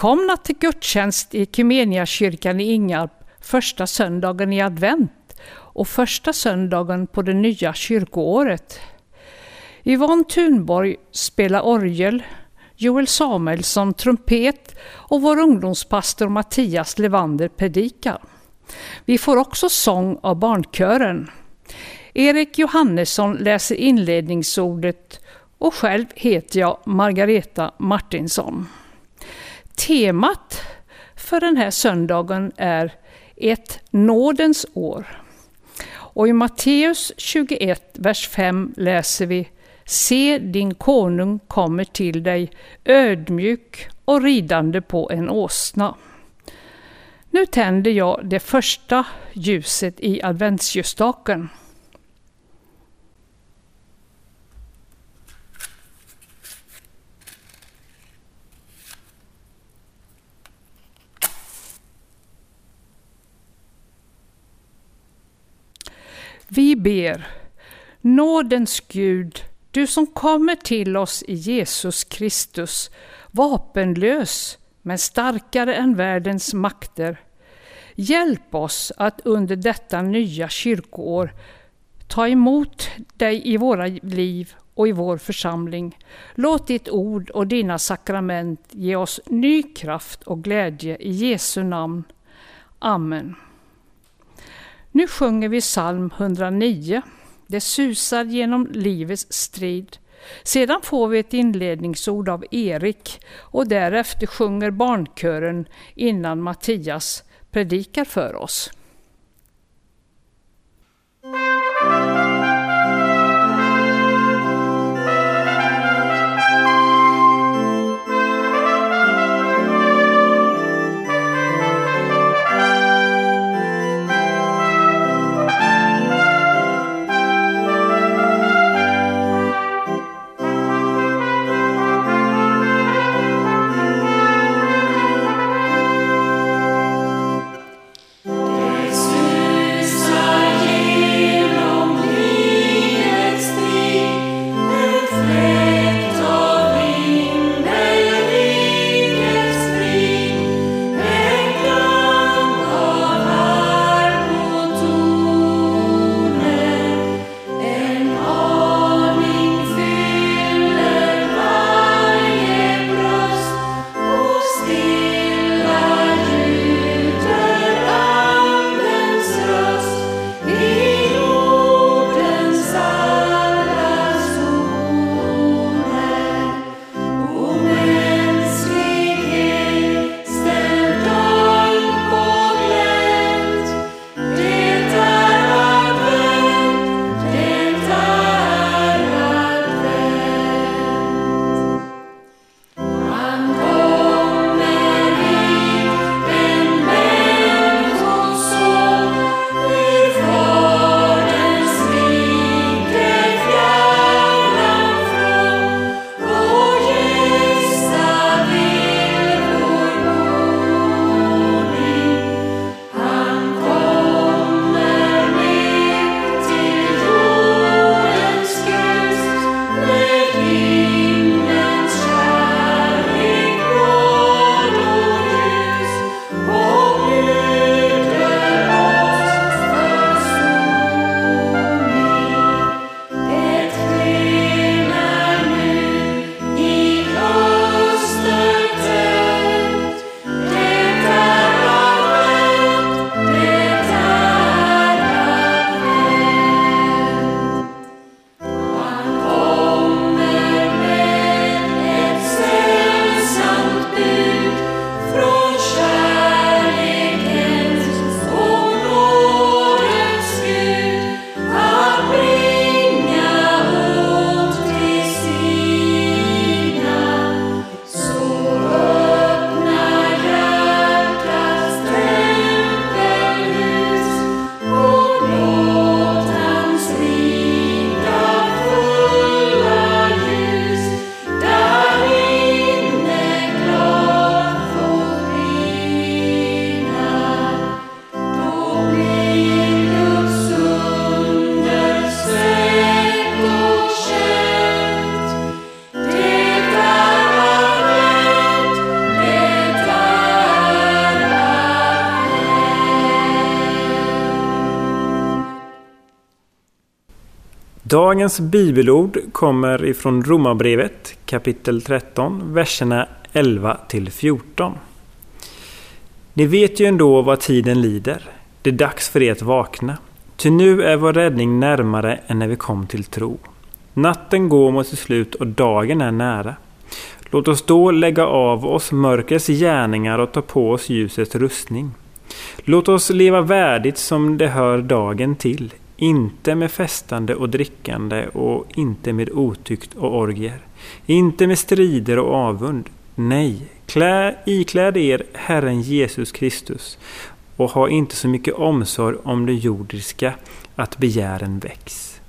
Välkomna till gudstjänst i kyrkan i Ingarp första söndagen i advent och första söndagen på det nya kyrkoåret. Yvonne Thunborg spelar orgel, Joel Samuelsson trumpet och vår ungdomspastor Mattias Levander predikar. Vi får också sång av barnkören. Erik Johannesson läser inledningsordet och själv heter jag Margareta Martinsson. Temat för den här söndagen är ett nådens år. Och i Matteus 21, vers 5 läser vi Se din konung kommer till dig ödmjuk och ridande på en åsna. Nu tänder jag det första ljuset i adventsljusstaken. Vi ber, nådens Gud, du som kommer till oss i Jesus Kristus, vapenlös men starkare än världens makter. Hjälp oss att under detta nya kyrkoår ta emot dig i våra liv och i vår församling. Låt ditt ord och dina sakrament ge oss ny kraft och glädje i Jesu namn. Amen. Nu sjunger vi psalm 109. Det susar genom livets strid. Sedan får vi ett inledningsord av Erik och därefter sjunger barnkören innan Mattias predikar för oss. Dagens bibelord kommer ifrån Romarbrevet kapitel 13, verserna 11 till 14. Ni vet ju ändå vad tiden lider. Det är dags för er att vakna. Ty nu är vår räddning närmare än när vi kom till tro. Natten går mot sitt slut och dagen är nära. Låt oss då lägga av oss mörkrets gärningar och ta på oss ljusets rustning. Låt oss leva värdigt som det hör dagen till, inte med festande och drickande och inte med otykt och orgier, inte med strider och avund. Nej, klä, ikläd er Herren Jesus Kristus och ha inte så mycket omsorg om det jordiska att begären väcks.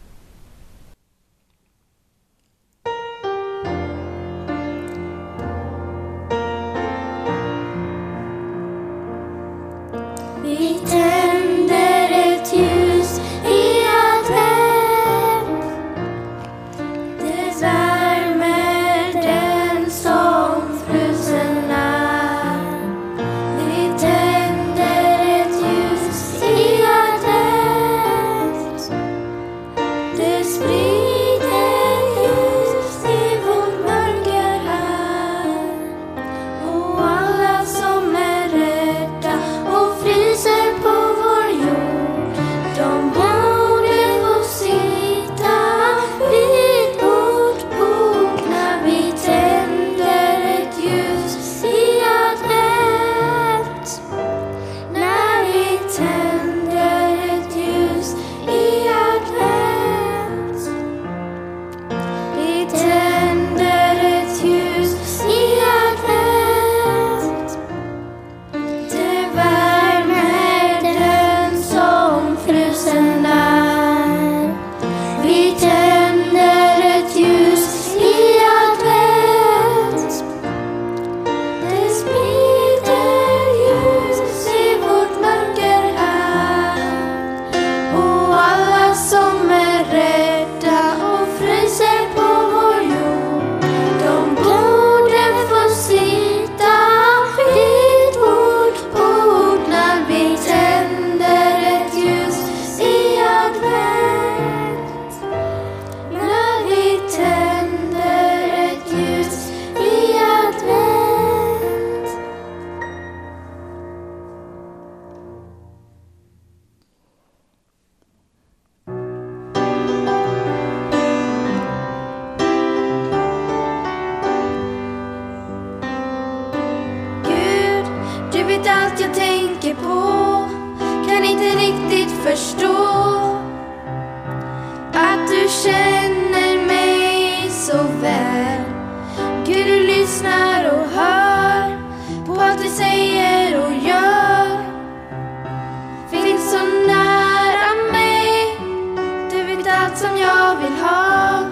allt som jag vill ha.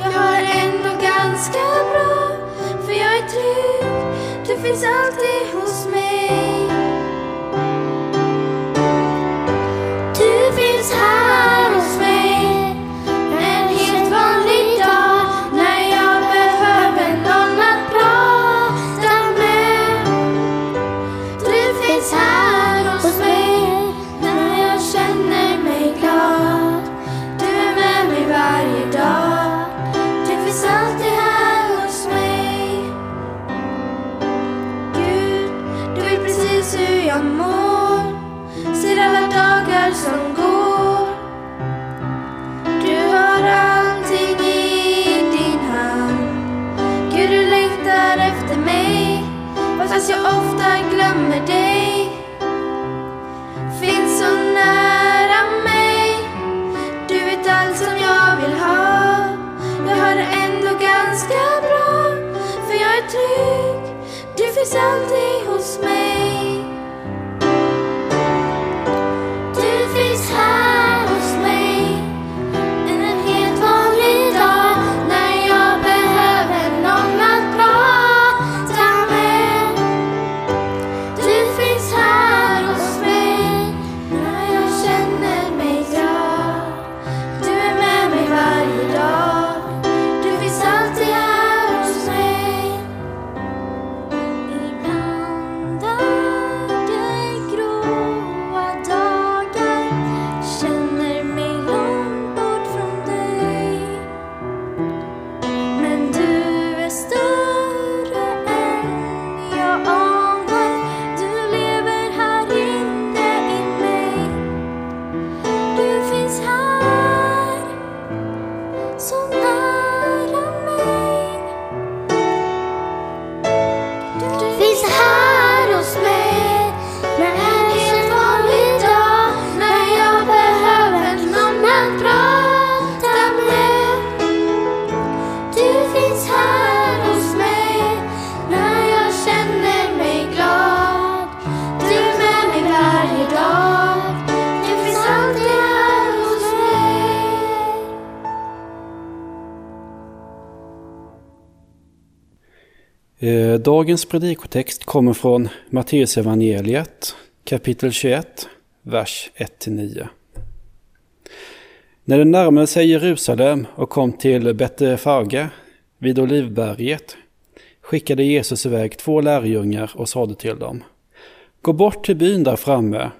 Jag har ändå ganska bra, för jag är trygg. Du finns alltid hos mig. Du finns här. till samtid hos mig dagens predikotext kommer från Matteusevangeliet kapitel 21, vers 1-9. När de närmade sig Jerusalem och kom till Betefage vid Olivberget skickade Jesus iväg två lärjungar och sade till dem. Gå bort till byn där framme,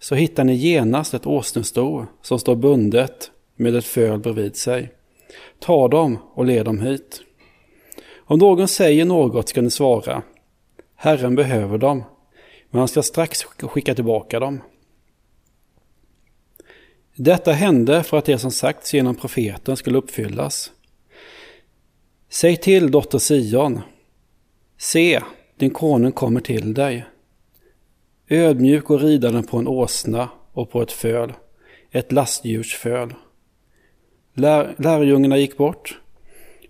så hittar ni genast ett åsnesto som står bundet med ett föl bredvid sig. Ta dem och led dem hit. Om någon säger något ska ni svara, Herren behöver dem, men han ska strax skicka tillbaka dem. Detta hände för att det som sagts genom profeten skulle uppfyllas. Säg till dotter Sion, se, din konung kommer till dig. Ödmjuk och ridande på en åsna och på ett föl, ett lastdjursföl. Lär, lärjungarna gick bort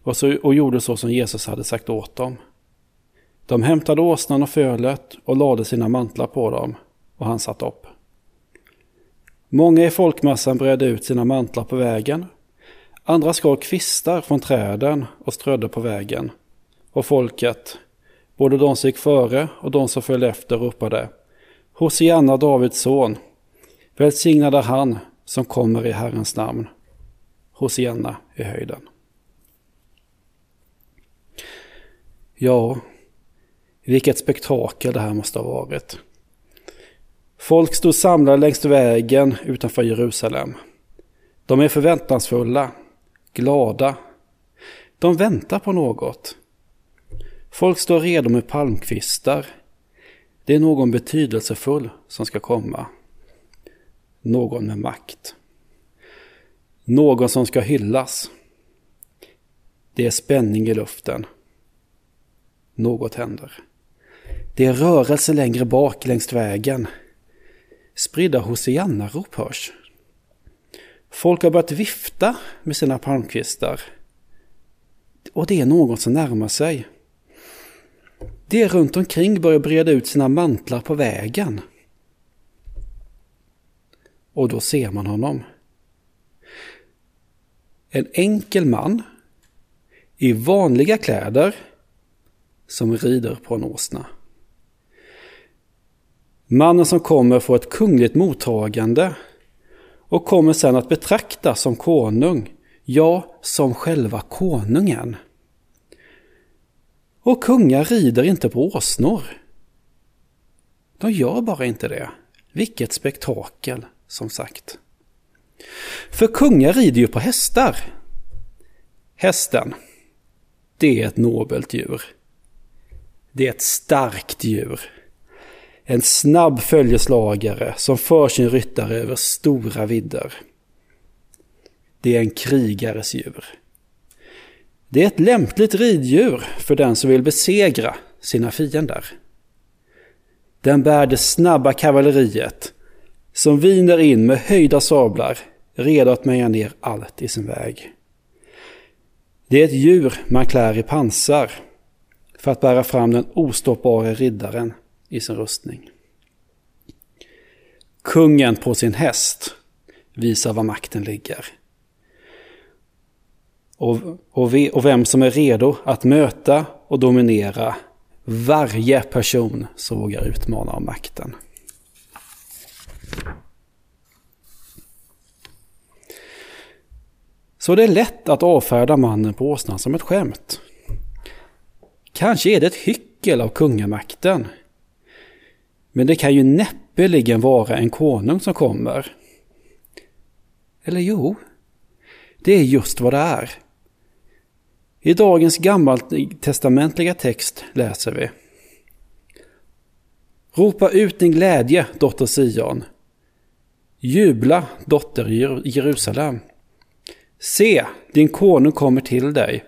och, så, och gjorde så som Jesus hade sagt åt dem. De hämtade åsnan och fölet och lade sina mantlar på dem och han satt upp. Många i folkmassan bredde ut sina mantlar på vägen. Andra skar kvistar från träden och strödde på vägen. Och folket, både de som gick före och de som följde efter, ropade Hosianna Davids son, välsignad är han som kommer i Herrens namn. Hosianna i höjden. Ja, vilket spektakel det här måste ha varit. Folk stod samlade längs vägen utanför Jerusalem. De är förväntansfulla, glada. De väntar på något. Folk står redo med palmkvistar. Det är någon betydelsefull som ska komma. Någon med makt. Någon som ska hyllas. Det är spänning i luften. Något händer. Det är rörelse längre bak längs vägen. Spridda hosianna-rop hörs. Folk har börjat vifta med sina palmkvistar. Och det är någon som närmar sig. Det runt omkring börjar breda ut sina mantlar på vägen. Och då ser man honom. En enkel man i vanliga kläder som rider på en åsna. Mannen som kommer får ett kungligt mottagande och kommer sedan att betraktas som konung, ja, som själva konungen. Och kungar rider inte på åsnor. De gör bara inte det. Vilket spektakel, som sagt. För kungar rider ju på hästar. Hästen, det är ett nobelt djur. Det är ett starkt djur. En snabb följeslagare som för sin ryttare över stora vidder. Det är en krigares djur. Det är ett lämpligt riddjur för den som vill besegra sina fiender. Den bär det snabba kavalleriet som viner in med höjda sablar redo att meja ner allt i sin väg. Det är ett djur man klär i pansar för att bära fram den ostoppbara riddaren i sin rustning. Kungen på sin häst visar var makten ligger. Och, och, vi, och vem som är redo att möta och dominera varje person som vågar utmana om makten. Så det är lätt att avfärda mannen på åsnan som ett skämt. Kanske är det ett hyckel av kungamakten. Men det kan ju näppeligen vara en konung som kommer. Eller jo, det är just vad det är. I dagens gammaltestamentliga text läser vi. Ropa ut din glädje, dotter Sion. Jubla, dotter Jerusalem. Se, din konung kommer till dig.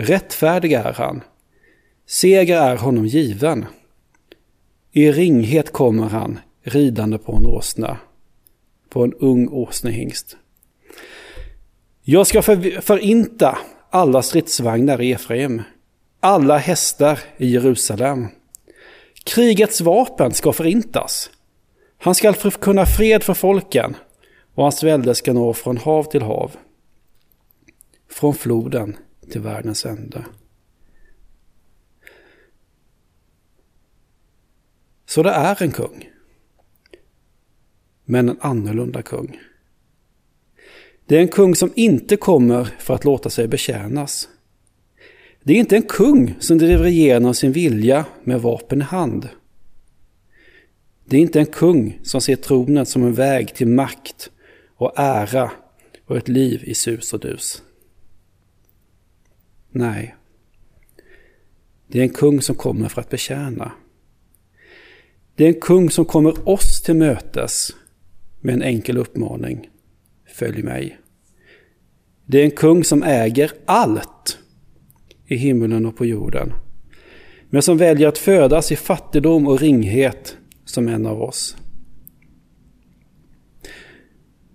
Rättfärdig är han. Seger är honom given. I ringhet kommer han, ridande på en åsna, på en ung åsnehingst. Jag ska för, förinta alla stridsvagnar i Efraim, alla hästar i Jerusalem. Krigets vapen ska förintas. Han ska kunna fred för folken och hans välde ska nå från hav till hav, från floden till världens ände. Så det är en kung. Men en annorlunda kung. Det är en kung som inte kommer för att låta sig betjänas. Det är inte en kung som driver igenom sin vilja med vapen i hand. Det är inte en kung som ser tronen som en väg till makt och ära och ett liv i sus och dus. Nej. Det är en kung som kommer för att betjäna. Det är en kung som kommer oss till mötes med en enkel uppmaning. Följ mig. Det är en kung som äger allt i himlen och på jorden. Men som väljer att födas i fattigdom och ringhet som en av oss.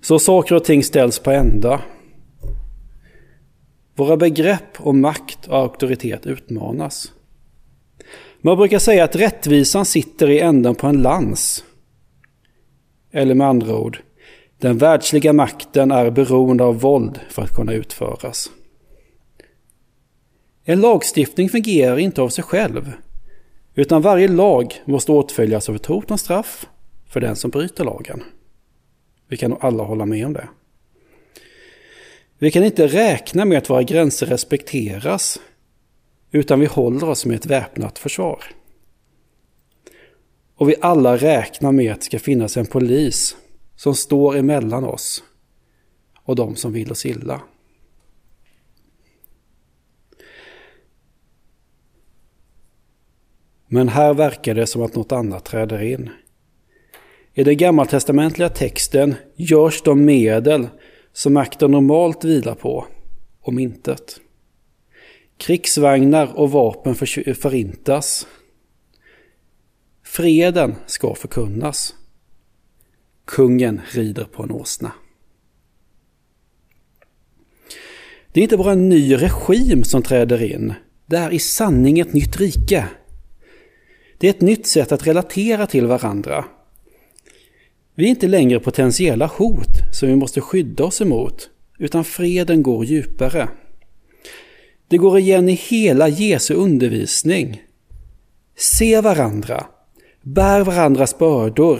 Så saker och ting ställs på ända. Våra begrepp om makt och auktoritet utmanas. Man brukar säga att rättvisan sitter i änden på en lans. Eller med andra ord, den världsliga makten är beroende av våld för att kunna utföras. En lagstiftning fungerar inte av sig själv, utan varje lag måste åtföljas av ett hot om straff för den som bryter lagen. Vi kan nog alla hålla med om det. Vi kan inte räkna med att våra gränser respekteras, utan vi håller oss med ett väpnat försvar. Och vi alla räknar med att det ska finnas en polis som står emellan oss och de som vill oss illa. Men här verkar det som att något annat träder in. I den gammaltestamentliga texten görs de medel som makten normalt vilar på om intet. Krigsvagnar och vapen förintas. Freden ska förkunnas. Kungen rider på en åsna. Det är inte bara en ny regim som träder in. Det är i sanning ett nytt rike. Det är ett nytt sätt att relatera till varandra. Vi är inte längre potentiella hot som vi måste skydda oss emot, utan freden går djupare. Det går igen i hela Jesu undervisning. Se varandra, bär varandras bördor,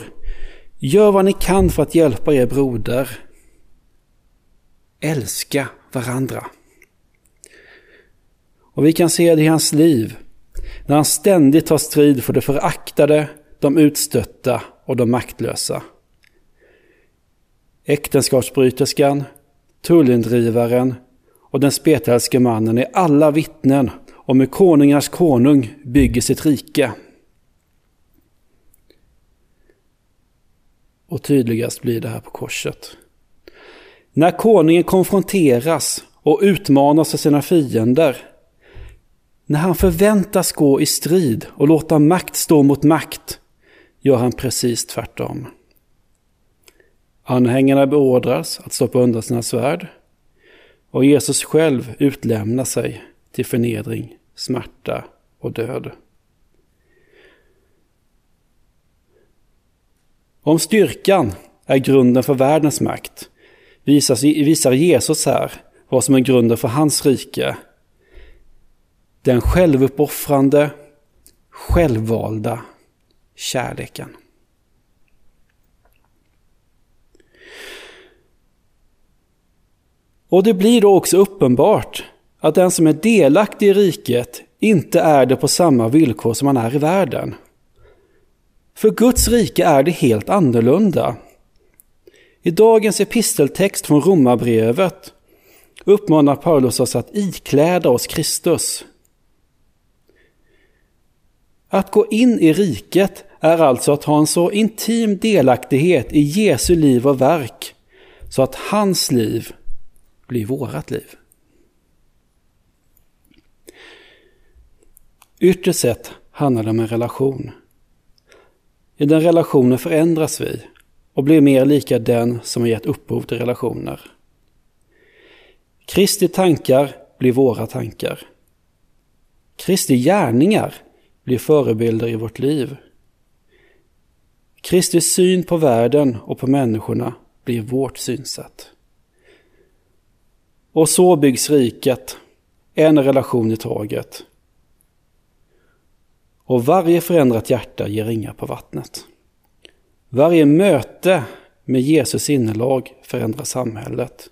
gör vad ni kan för att hjälpa er broder. Älska varandra. Och vi kan se det i hans liv, när han ständigt tar strid för de föraktade, de utstötta och de maktlösa. Äktenskapsbryterskan, tullindrivaren och den spetälske mannen är alla vittnen om hur konungars konung bygger sitt rike. Och tydligast blir det här på korset. När konungen konfronteras och utmanas av sina fiender, när han förväntas gå i strid och låta makt stå mot makt, gör han precis tvärtom. Anhängarna beordras att stoppa undan sina svärd och Jesus själv utlämnar sig till förnedring, smärta och död. Om styrkan är grunden för världens makt visar Jesus här vad som är grunden för hans rike. Den självuppoffrande, självvalda kärleken. Och det blir då också uppenbart att den som är delaktig i riket inte är det på samma villkor som man är i världen. För Guds rike är det helt annorlunda. I dagens episteltext från Romarbrevet uppmanar Paulus oss att ikläda oss Kristus. Att gå in i riket är alltså att ha en så intim delaktighet i Jesu liv och verk så att hans liv blir vårat liv. Ytterst sett handlar det om en relation. I den relationen förändras vi och blir mer lika den som har gett upphov till relationer. Kristi tankar blir våra tankar. Kristi gärningar blir förebilder i vårt liv. Kristi syn på världen och på människorna blir vårt synsätt. Och så byggs riket, en relation i taget. Och varje förändrat hjärta ger ringar på vattnet. Varje möte med Jesus sinnelag förändrar samhället.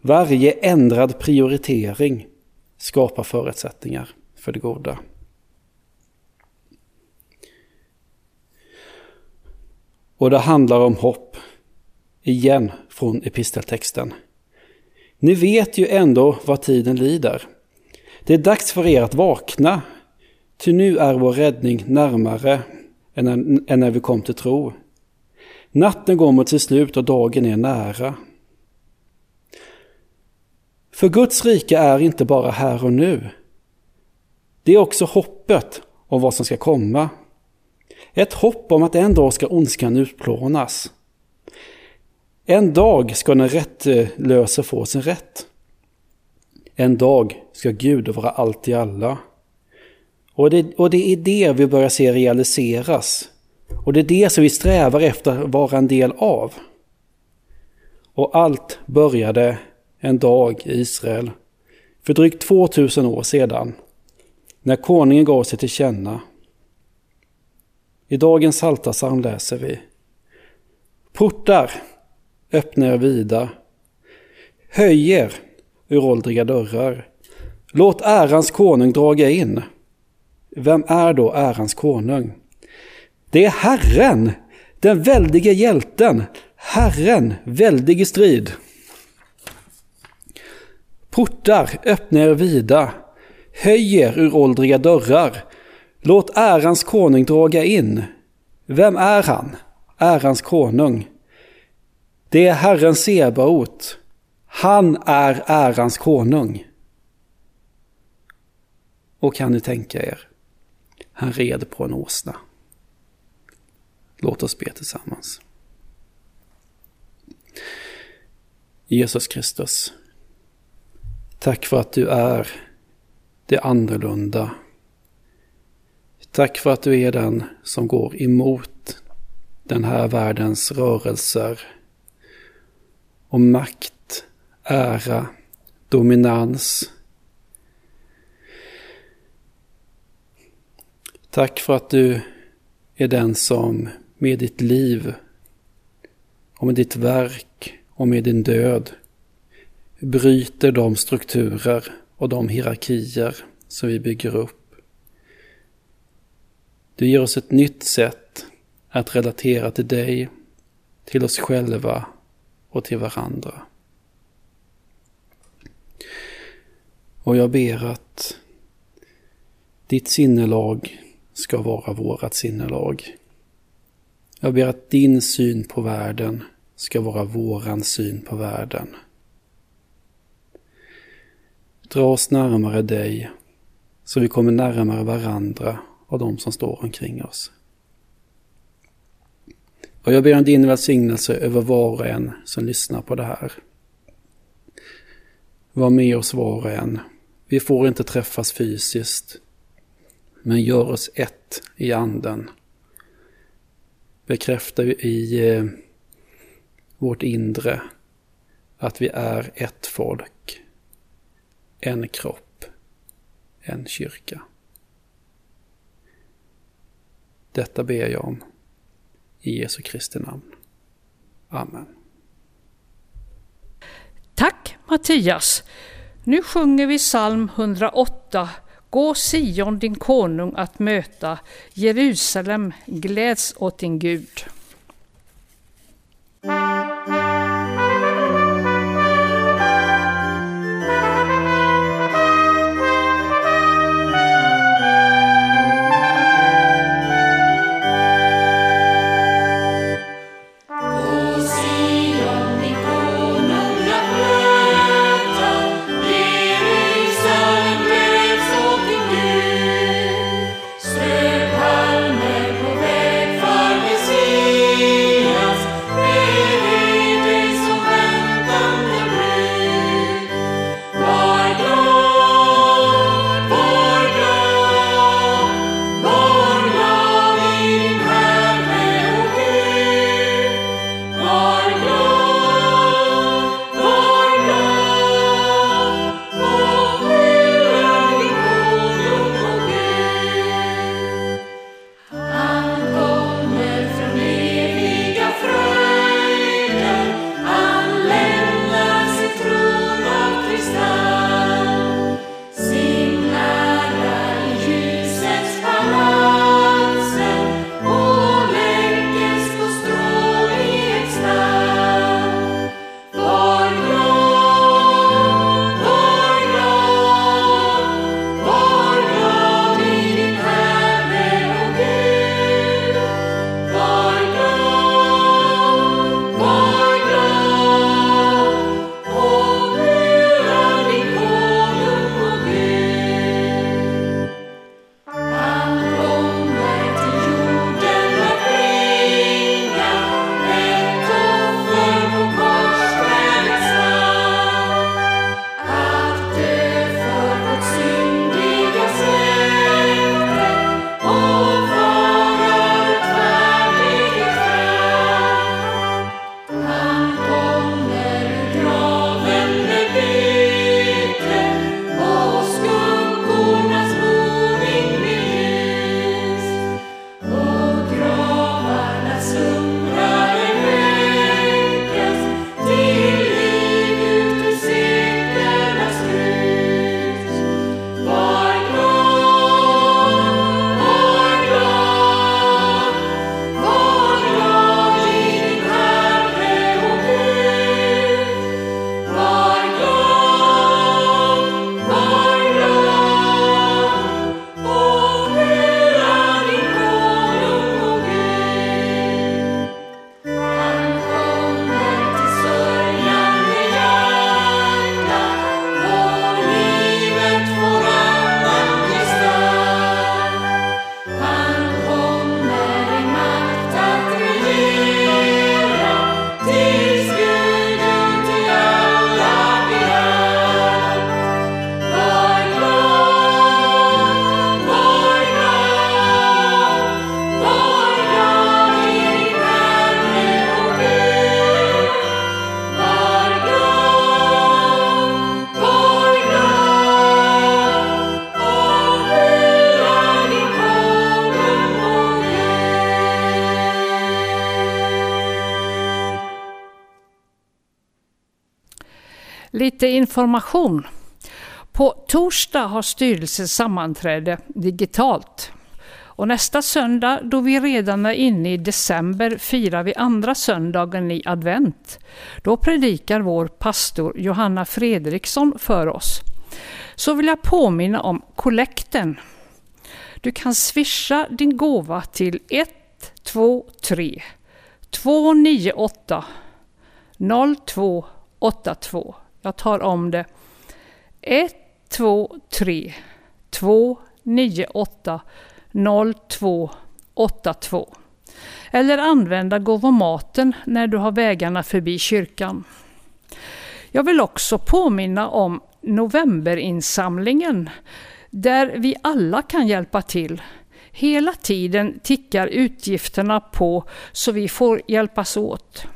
Varje ändrad prioritering skapar förutsättningar för det goda. Och det handlar om hopp. Igen från episteltexten. Ni vet ju ändå vad tiden lider. Det är dags för er att vakna. Ty nu är vår räddning närmare än när, än när vi kom till tro. Natten går mot sitt slut och dagen är nära. För Guds rike är inte bara här och nu. Det är också hoppet om vad som ska komma. Ett hopp om att en dag ska ondskan utplånas. En dag ska den rättlöse få sin rätt. En dag ska Gud vara allt i alla. Och det, och det är det vi börjar se realiseras. Och det är det som vi strävar efter att vara en del av. Och allt började en dag i Israel för drygt 2000 år sedan när konungen gav sig till känna. I dagens Saltarpsalm läser vi Portar öppna er vida. Höj er ur åldriga dörrar. Låt ärans konung draga in. Vem är då ärans konung? Det är Herren, den väldige hjälten, Herren, väldig i strid. Portar, öppna er vida. Höj er ur åldriga dörrar. Låt ärans konung draga in. Vem är han? Ärans konung. Det är Herren Sebaot. Han är ärans konung. Och kan ni tänka er, han red på en åsna. Låt oss be tillsammans. Jesus Kristus, tack för att du är det annorlunda. Tack för att du är den som går emot den här världens rörelser och makt, ära, dominans. Tack för att du är den som med ditt liv och med ditt verk och med din död bryter de strukturer och de hierarkier som vi bygger upp. Du ger oss ett nytt sätt att relatera till dig, till oss själva och till varandra. Och jag ber att ditt sinnelag ska vara vårat sinnelag. Jag ber att din syn på världen ska vara våran syn på världen. Dra oss närmare dig så vi kommer närmare varandra och de som står omkring oss. Och jag ber om din välsignelse över var och en som lyssnar på det här. Var med oss var och en. Vi får inte träffas fysiskt. Men gör oss ett i anden. Bekräfta i eh, vårt inre att vi är ett folk. En kropp. En kyrka. Detta ber jag om. I Jesu Kristi namn. Amen. Tack Mattias. Nu sjunger vi psalm 108. Gå Sion din konung att möta, Jerusalem gläds åt din Gud. Lite information. På torsdag har styrelsen sammanträde digitalt. Och nästa söndag, då vi redan är inne i december, firar vi andra söndagen i advent. Då predikar vår pastor Johanna Fredriksson för oss. Så vill jag påminna om kollekten. Du kan swisha din gåva till 123 298 0282. Jag tar om det. 1, 2, 3, 2, 9, 8, 0, 2, 8, 2. Eller använda gåvomaten när du har vägarna förbi kyrkan. Jag vill också påminna om novemberinsamlingen där vi alla kan hjälpa till. Hela tiden tickar utgifterna på så vi får hjälpas åt.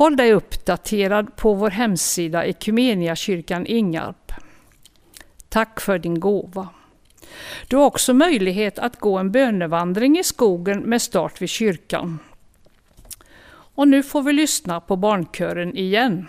Håll dig uppdaterad på vår hemsida Ekumeniakyrkan Ingarp. Tack för din gåva. Du har också möjlighet att gå en bönevandring i skogen med start vid kyrkan. Och nu får vi lyssna på barnkören igen.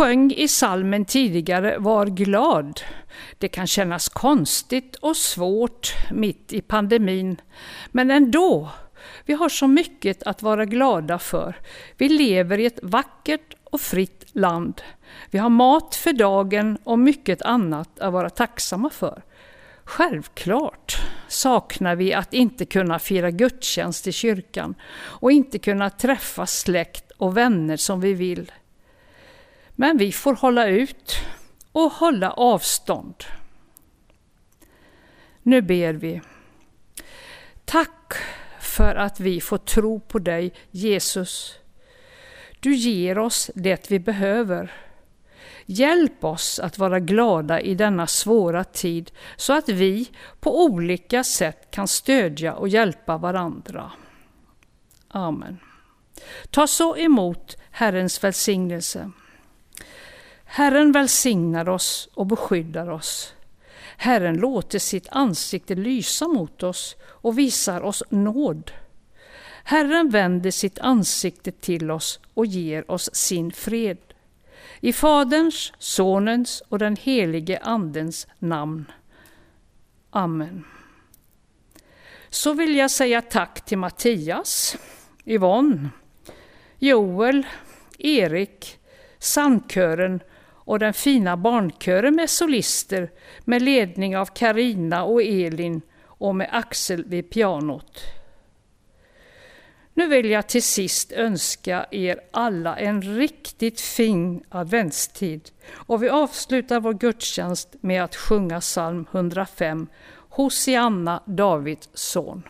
Sjöng i salmen tidigare Var glad. Det kan kännas konstigt och svårt mitt i pandemin, men ändå. Vi har så mycket att vara glada för. Vi lever i ett vackert och fritt land. Vi har mat för dagen och mycket annat att vara tacksamma för. Självklart saknar vi att inte kunna fira gudstjänst i kyrkan och inte kunna träffa släkt och vänner som vi vill. Men vi får hålla ut och hålla avstånd. Nu ber vi. Tack för att vi får tro på dig, Jesus. Du ger oss det vi behöver. Hjälp oss att vara glada i denna svåra tid så att vi på olika sätt kan stödja och hjälpa varandra. Amen. Ta så emot Herrens välsignelse. Herren välsignar oss och beskyddar oss. Herren låter sitt ansikte lysa mot oss och visar oss nåd. Herren vänder sitt ansikte till oss och ger oss sin fred. I Faderns, Sonens och den helige Andens namn. Amen. Så vill jag säga tack till Mattias, Yvonne, Joel, Erik, Sandkören och den fina barnkören med solister med ledning av Karina och Elin och med Axel vid pianot. Nu vill jag till sist önska er alla en riktigt fin adventstid och vi avslutar vår gudstjänst med att sjunga psalm 105, Hosianna, Davids son.